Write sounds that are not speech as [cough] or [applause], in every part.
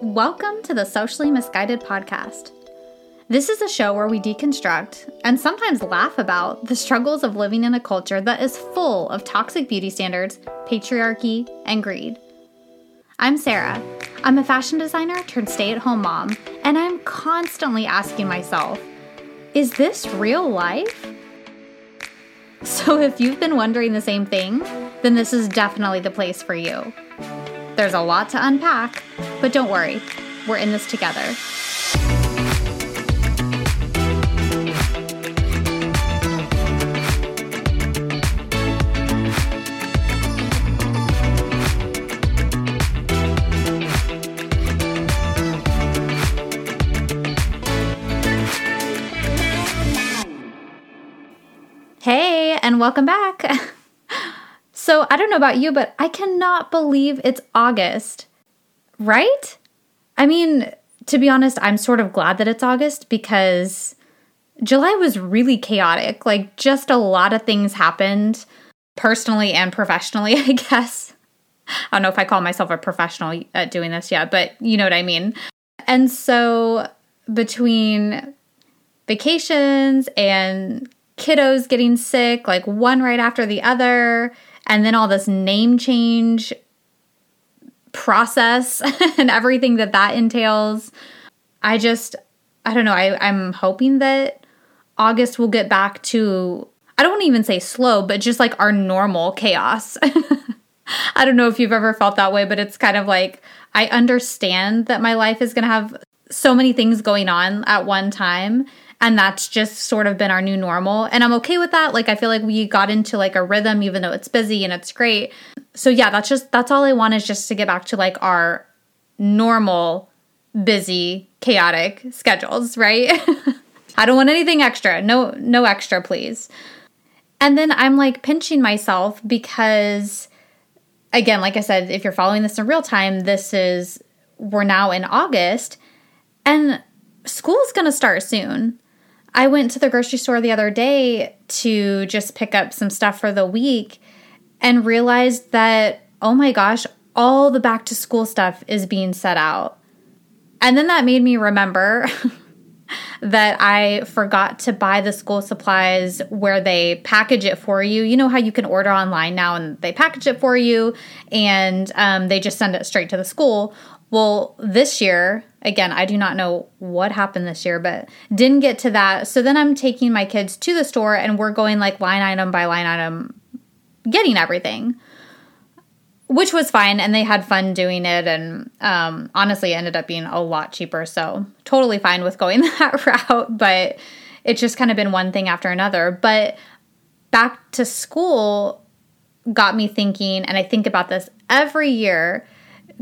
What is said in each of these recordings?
Welcome to the Socially Misguided Podcast. This is a show where we deconstruct and sometimes laugh about the struggles of living in a culture that is full of toxic beauty standards, patriarchy, and greed. I'm Sarah. I'm a fashion designer turned stay at home mom, and I'm constantly asking myself, is this real life? So, if you've been wondering the same thing, then this is definitely the place for you. There's a lot to unpack, but don't worry, we're in this together. Hey, and welcome back. [laughs] So I don't know about you, but I cannot believe it's August, right? I mean, to be honest, I'm sort of glad that it's August because July was really chaotic. Like, just a lot of things happened personally and professionally, [laughs] I guess. I don't know if I call myself a professional at doing this yet, but you know what I mean. And so, between vacations and kiddos getting sick, like one right after the other, and then all this name change process [laughs] and everything that that entails. I just, I don't know. I, I'm hoping that August will get back to, I don't even say slow, but just like our normal chaos. [laughs] I don't know if you've ever felt that way, but it's kind of like I understand that my life is going to have so many things going on at one time and that's just sort of been our new normal. And i'm okay with that. Like i feel like we got into like a rhythm even though it's busy and it's great. So yeah that's just that's all i want is just to get back to like our normal busy chaotic schedules right? [laughs] I don't want anything extra. No no extra please. And then i'm like pinching myself because again like i said if you're following this in real time this is we're now in august and school's going to start soon I went to the grocery store the other day to just pick up some stuff for the week and realized that, oh my gosh, all the back to school stuff is being set out. And then that made me remember [laughs] that I forgot to buy the school supplies where they package it for you. You know how you can order online now and they package it for you and um, they just send it straight to the school. Well, this year, again, I do not know what happened this year, but didn't get to that. So then I'm taking my kids to the store and we're going like line item by line item, getting everything, which was fine. And they had fun doing it. And um, honestly, ended up being a lot cheaper. So totally fine with going [laughs] that route. But it's just kind of been one thing after another. But back to school got me thinking, and I think about this every year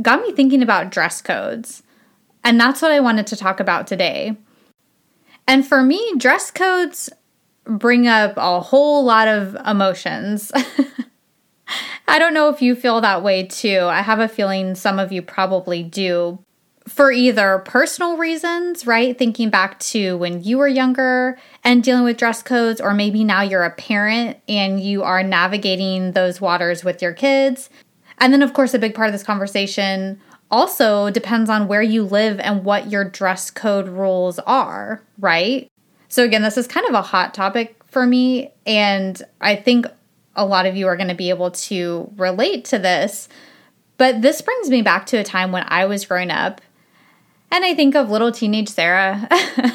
got me thinking about dress codes. And that's what I wanted to talk about today. And for me, dress codes bring up a whole lot of emotions. [laughs] I don't know if you feel that way too. I have a feeling some of you probably do. For either personal reasons, right? Thinking back to when you were younger and dealing with dress codes, or maybe now you're a parent and you are navigating those waters with your kids. And then, of course, a big part of this conversation also depends on where you live and what your dress code rules are, right? So, again, this is kind of a hot topic for me. And I think a lot of you are going to be able to relate to this. But this brings me back to a time when I was growing up. And I think of little teenage Sarah.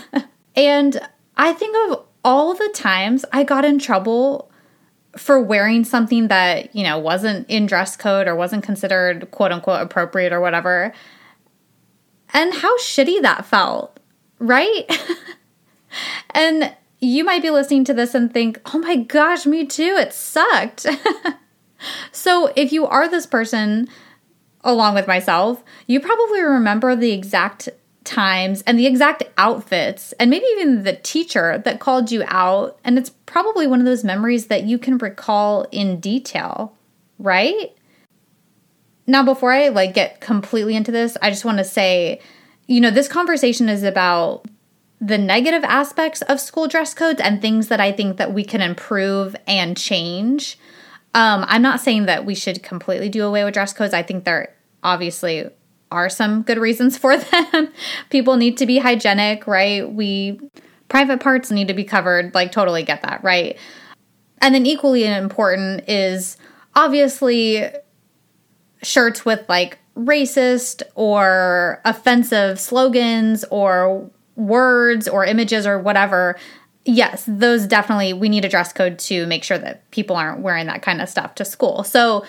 [laughs] and I think of all the times I got in trouble for wearing something that, you know, wasn't in dress code or wasn't considered quote unquote appropriate or whatever. And how shitty that felt, right? [laughs] and you might be listening to this and think, oh my gosh, me too, it sucked. [laughs] so if you are this person, along with myself, you probably remember the exact times and the exact outfits and maybe even the teacher that called you out. And it's probably one of those memories that you can recall in detail right? Now before i like get completely into this i just want to say you know this conversation is about the negative aspects of school dress codes and things that i think that we can improve and change. Um, i'm not saying that we should completely do away with dress codes. I think they're obviously are some good reasons for [laughs] them. People need to be hygienic, right? We private parts need to be covered. Like, totally get that, right? And then equally important is obviously shirts with like racist or offensive slogans or words or images or whatever. Yes, those definitely we need a dress code to make sure that people aren't wearing that kind of stuff to school. So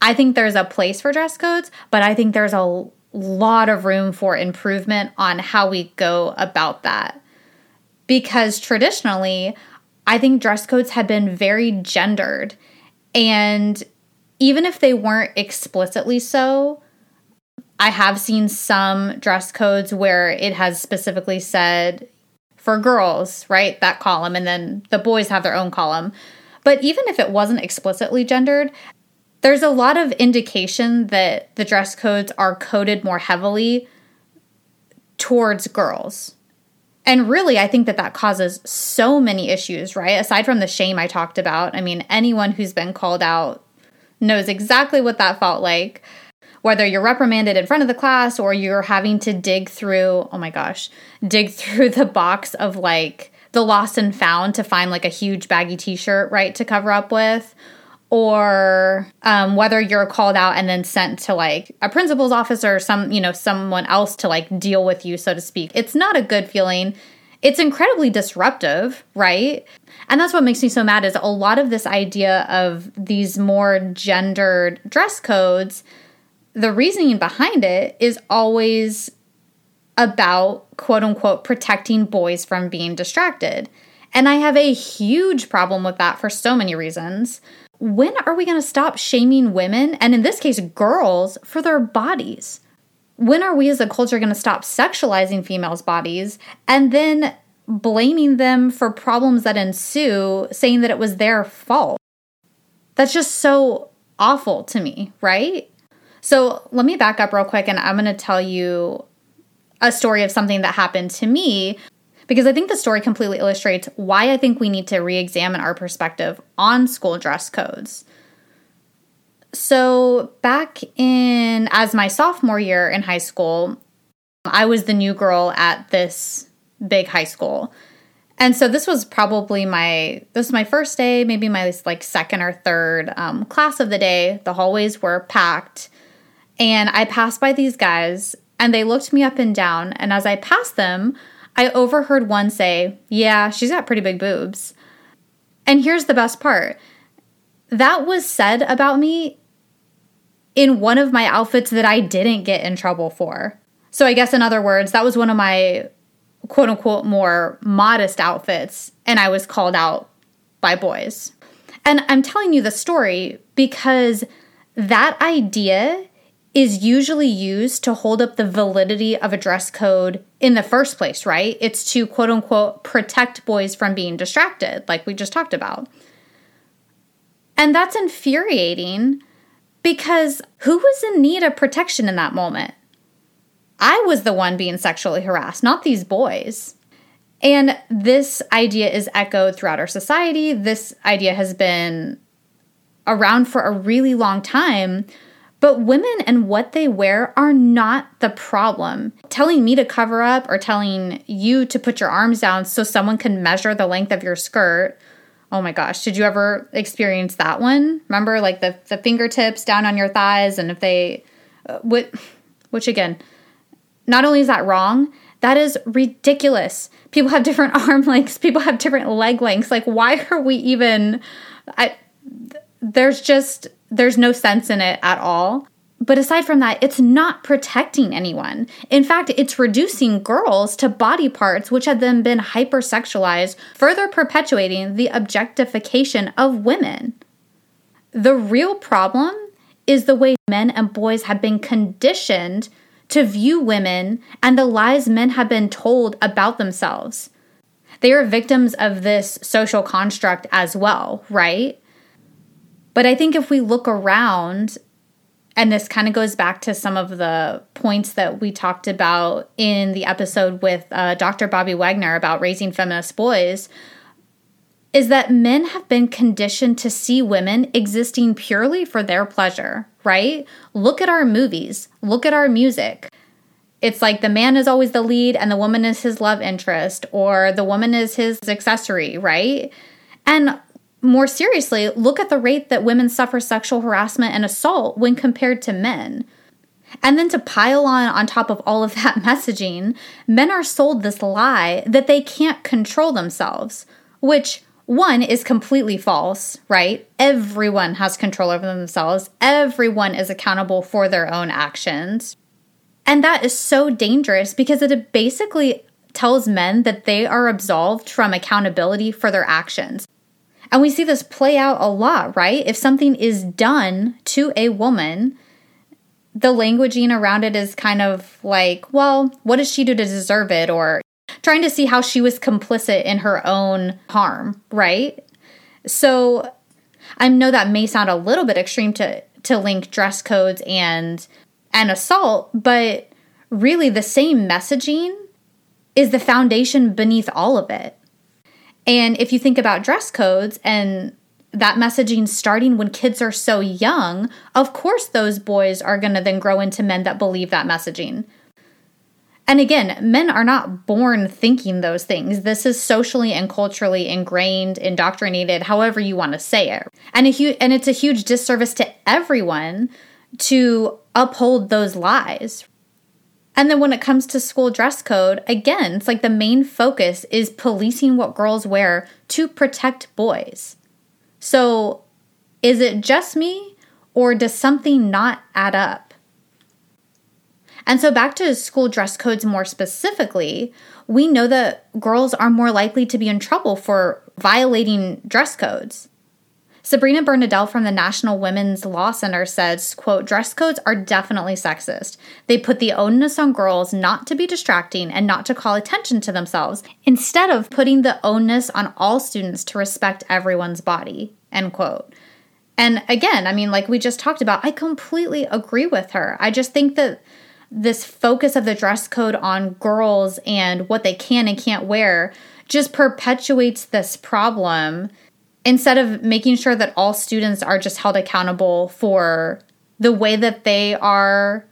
I think there's a place for dress codes, but I think there's a lot of room for improvement on how we go about that. Because traditionally, I think dress codes have been very gendered. And even if they weren't explicitly so, I have seen some dress codes where it has specifically said for girls, right? That column, and then the boys have their own column. But even if it wasn't explicitly gendered, there's a lot of indication that the dress codes are coded more heavily towards girls. And really, I think that that causes so many issues, right? Aside from the shame I talked about, I mean, anyone who's been called out knows exactly what that felt like. Whether you're reprimanded in front of the class or you're having to dig through, oh my gosh, dig [laughs] through the box of like the lost and found to find like a huge baggy t shirt, right, to cover up with or um, whether you're called out and then sent to like a principal's office or some you know someone else to like deal with you so to speak. It's not a good feeling. It's incredibly disruptive right? And that's what makes me so mad is a lot of this idea of these more gendered dress codes the reasoning behind it is always about quote unquote protecting boys from being distracted. And i have a huge problem with that for so many reasons when are we going to stop shaming women, and in this case, girls, for their bodies? When are we as a culture going to stop sexualizing females' bodies and then blaming them for problems that ensue, saying that it was their fault? That's just so awful to me, right? So let me back up real quick and I'm going to tell you a story of something that happened to me because I think the story completely illustrates why I think we need to re examine our perspective on school dress codes. So, back in as my sophomore year in high school, I was the new girl at this big high school. And so this was probably my this was my first day, maybe my like second or third um, class of the day. The hallways were packed, and I passed by these guys, and they looked me up and down. And as I passed them, I overheard one say, Yeah, she's got pretty big boobs. And here's the best part that was said about me in one of my outfits that I didn't get in trouble for. So, I guess in other words, that was one of my quote unquote more modest outfits, and I was called out by boys. And I'm telling you the story because that idea is usually used to hold up the validity of a dress code in the first place, right? It's to quote unquote protect boys from being distracted, like we just talked about. And that's infuriating because who was in need of protection in that moment? I was the one being sexually harassed, not these boys. And this idea is echoed throughout our society. This idea has been around for a really long time but women and what they wear are not the problem. Telling me to cover up or telling you to put your arms down so someone can measure the length of your skirt. Oh my gosh, did you ever experience that one? Remember like the the fingertips down on your thighs and if they uh, which, which again, not only is that wrong, that is ridiculous. People have different [laughs] arm lengths, people have different leg lengths. Like why are we even I there's just there's no sense in it at all. But aside from that, it's not protecting anyone. In fact, it's reducing girls to body parts which have then been hypersexualized, further perpetuating the objectification of women. The real problem is the way men and boys have been conditioned to view women and the lies men have been told about themselves. They are victims of this social construct as well, right? But I think if we look around, and this kind of goes back to some of the points that we talked about in the episode with uh, Dr. Bobbi Wegner about raising feminist boys, is that men have been conditioned to see women existing purely for their pleasure, right? Look at our movies, look at our music. It's like the man is always the lead and the woman is his love interest, or the woman is his accessory, right? And more seriously, look at the rate that women suffer sexual harassment and assault when compared to men. And then to pile on on top of all of that [laughs] messaging, men are sold this lie that they can't control themselves, which one is completely false, right? Everyone has control over themselves. Everyone is accountable for their own actions. And that is so dangerous because it basically tells men that they are absolved from accountability for their actions. And we see this play out a lot, right? If something is done to a woman, the languaging around it is kind of like, well, what does she do to deserve it? Or trying to see how she was complicit in her own harm, right? So I know that may sound a little bit extreme to to link dress codes and and assault, but really the same messaging is the foundation beneath all of it. And if you think about dress codes and that messaging starting when kids are so young, of course, those boys are going to then grow into men that believe that messaging. And again, men are not born thinking those things. This is socially and culturally ingrained, indoctrinated, however you want to say it. And a hu- and it's a huge disservice to everyone to uphold those lies. And then when it comes to school dress code, again, it's like the main focus is policing what girls wear to protect boys. So, is it just me or does something not add up? And so, back to school dress codes more specifically, we know that girls are more likely to be in trouble for violating dress codes. Sabrina Bernadelle from the National Women's Law Center says, quote, dress codes are definitely sexist. They put the onus on girls not to be distracting and not to call attention to themselves, instead of putting the onus on all students to respect everyone's body, end quote. And again, I mean, like we just talked about, I completely agree with her. I just think that this focus of the dress code on girls and what they can and can't wear just perpetuates this problem instead of making sure that all students are just held accountable for the way that they are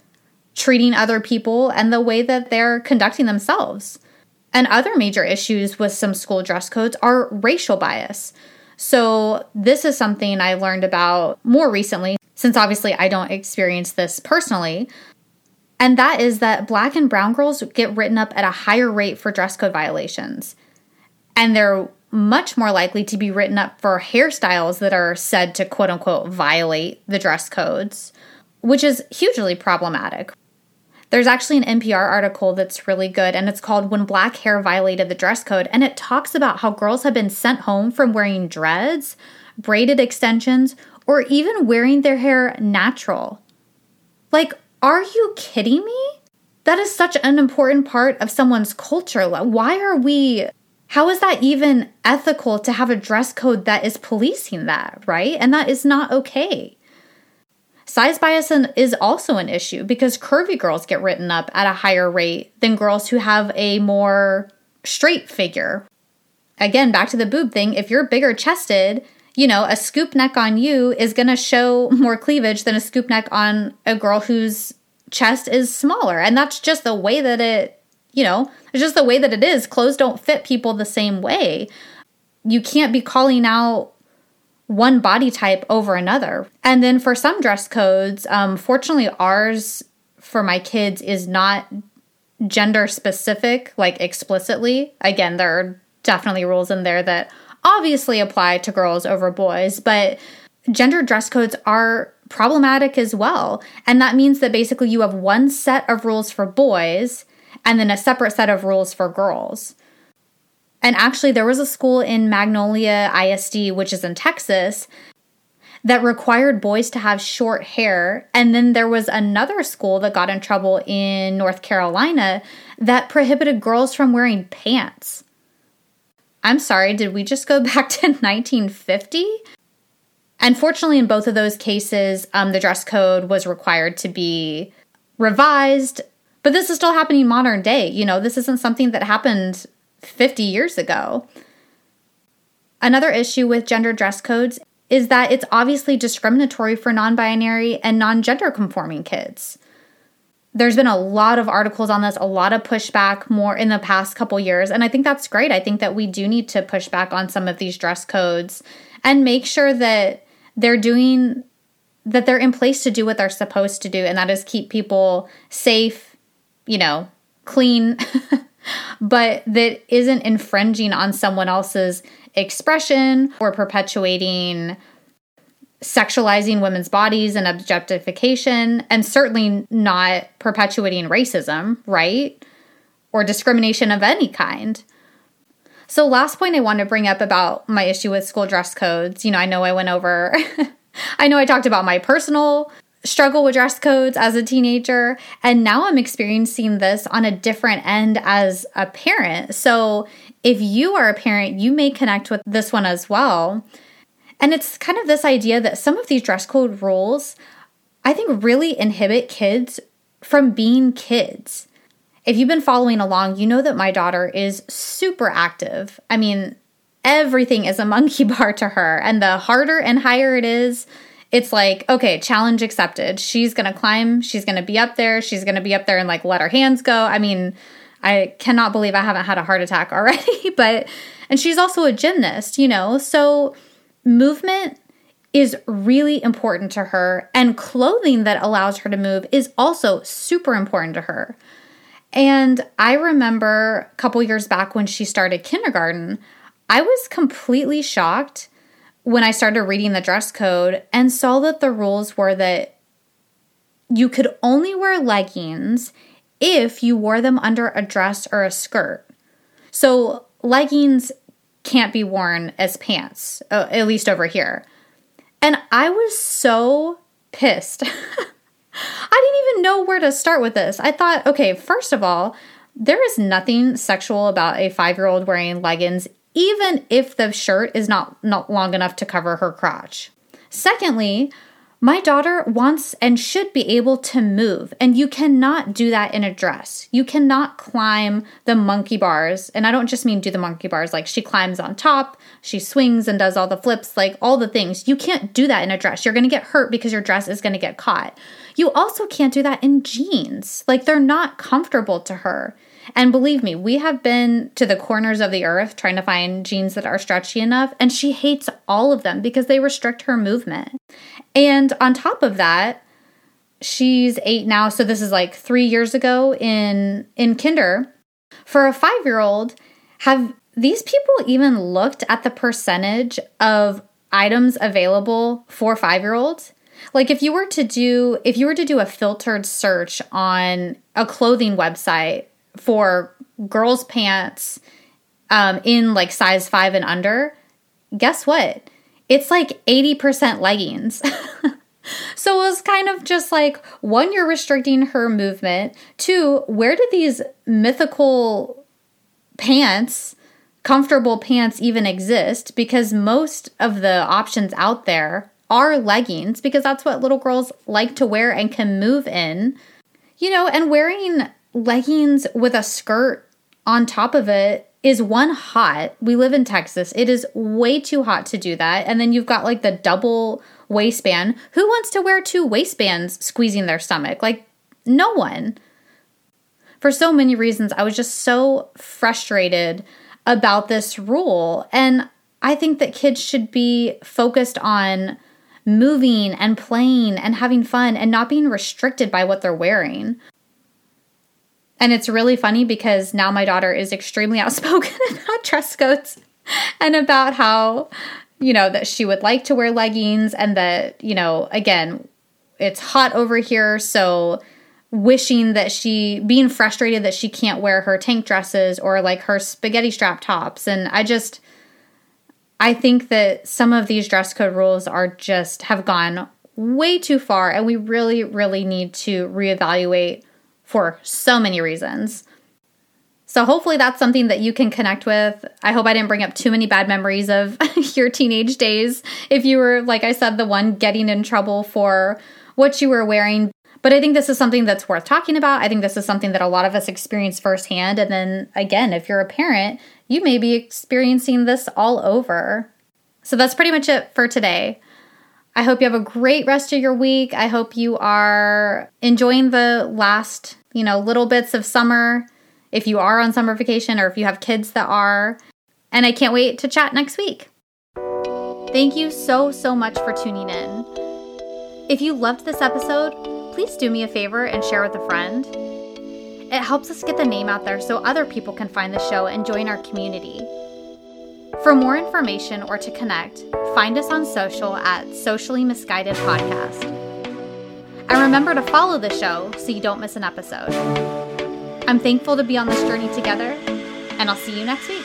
treating other people and the way that they're conducting themselves. And other major issues with some school dress codes are racial bias. So, this is something I learned about more recently, since obviously I don't experience this personally. And that is that black and brown girls get written up at a higher rate for dress code violations. And they're much more likely to be written up for hairstyles that are said to quote unquote violate the dress codes, which is hugely problematic. There's actually an NPR article that's really good, and it's called When Black Hair Violated the Dress Code. And it talks about how girls have been sent home from wearing dreads, braided extensions, or even wearing their hair natural. Like, are you kidding me? That is such an important part of someone's culture. Why are we how is that even ethical to have a dress code that is policing that, right? And that is not okay. Size bias is also an issue because curvy girls get written up at a higher rate than girls who have a more straight figure. Again, back to the boob thing, if you're bigger chested, you know, a scoop neck on you is going to show more cleavage than a scoop neck on a girl whose chest is smaller. And that's just the way that it you know, it's just the way that it is. Clothes don't fit people the same way. You can't be calling out one body type over another. And then for some dress codes, um, fortunately, ours for my kids is not gender specific, like explicitly. Again, there are definitely rules in there that obviously apply to girls over boys, but gender dress codes are problematic as well. And that means that basically you have one set of rules for boys and then a separate set of rules for girls. And actually, there was a school in Magnolia ISD, which is in Texas, that required boys to have short hair. And then there was another school that got in trouble in North Carolina that prohibited girls from wearing pants. I'm sorry, did we just go [laughs] back to 1950? Unfortunately, in both of those cases, um, the dress code was required to be revised but this is still happening modern day. You know, this isn't something that happened 50 years ago. Another issue with gender dress codes is that it's obviously discriminatory for non binary and non gender conforming kids. There's been a lot of articles on this, a lot of pushback more in the past couple years. And I think that's great. I think that we do need to push back on some of these dress codes and make sure that they're doing, that they're in place to do what they're supposed to do. And that is keep people safe, you know, clean, [laughs] but that isn't infringing on someone else's expression or perpetuating sexualizing women's bodies and objectification, and certainly not perpetuating racism, right? Or discrimination of any kind. So, last point I want to bring up about my issue with school dress codes. You know, I know I went over, [laughs] I know I talked about my personal struggle with dress codes as a teenager, and now I'm experiencing this on a different end as a parent. So, if you are a parent, you may connect with this one as well. And it's kind of this idea that some of these dress code rules, I think, really inhibit kids from being kids. If you've been following along, you know that my daughter is super active. I mean, everything is a [laughs] monkey bar to her. And the harder and higher it is, it's like, okay, challenge accepted. She's gonna climb, she's gonna be up there, she's gonna be up there and like let her hands go. I mean, I cannot believe I haven't had a heart attack [laughs] already, but, and she's also a gymnast, you know? So movement is really important to her, and clothing that allows her to move is also super important to her. And I remember a couple years back when she started kindergarten, I was completely shocked when I started reading the dress code and saw that the rules were that you could only wear leggings if you wore them under a dress or a skirt. So, leggings can't be worn as pants, uh, at least over here. And I was so pissed. [laughs] I didn't even know where to start with this. I thought, okay, first of all, there is nothing sexual about a five year old wearing leggings, even if the shirt is not, not long enough to cover her crotch. Secondly, my daughter wants and should be able to move, and you cannot do that in a dress. You cannot climb the monkey bars, and I don't just mean do the monkey bars, like she climbs on top, she swings and does all the flips, like all the things. You can't do that in a dress. You're gonna get hurt because your dress is gonna get caught. You also can't do that in jeans, like they're not comfortable to her. And believe me, we have been to the corners of the earth trying to find jeans that are stretchy enough, and she hates all of them because they restrict her movement. And on top of that, she's eight now, so this is like three years ago in in kinder. For a five year old, have these people even looked at the percentage of items available for five year olds? Like if you were to do if you were to do a filtered search on a clothing website for girls' pants um, in like size five and under, guess what? It's like 80% leggings. [laughs] so it was kind of just like one, you're restricting her movement. Two, where did these mythical pants, comfortable pants, even exist? Because most of the options out there are leggings because that's what little girls like to wear and can move in. You know, and wearing leggings with a skirt on top of it is one hot. We live in Texas. It is way too hot to do that. And then you've got like the double waistband. Who wants to wear two waistbands squeezing their stomach? Like, no one. For so many reasons, I was just so frustrated about this rule. And I think that kids should be focused on moving and playing and having fun and not being restricted by what they're wearing. And it's really funny because now my daughter is extremely [laughs] outspoken about dress codes and about how, you know, that she would like to wear leggings and that, you know, again, it's hot over here. So wishing that she, being frustrated that she can't wear her tank dresses or like her spaghetti strap tops. And I just, I think that some of these dress code rules are just have gone way too far. And we really, really need to reevaluate for so many reasons. So, hopefully, that's something that you can connect with. I hope I didn't bring up too many bad memories of [laughs] your teenage days. If you were, like I said, the one getting in trouble for what you were wearing. But I think this is something that's worth talking about. I think this is something that a lot of us experience firsthand. And then again, if you're a parent, you may be experiencing this all over. So that's pretty much it for today. I hope you have a great rest of your week. I hope you are enjoying the last, you know, little bits of summer if you are on summer vacation or if you have kids that are. And I can't wait to chat next week. Thank you so, so much for tuning in. If you loved this episode, please do me a favor and share with a friend. It helps us get the name out there so other people can find the show and join our community. For more information or to connect, find us on social at Socially Misguided Podcast. And remember to follow the show so you don't miss an episode. I'm thankful to be on this journey together, and I'll see you next week.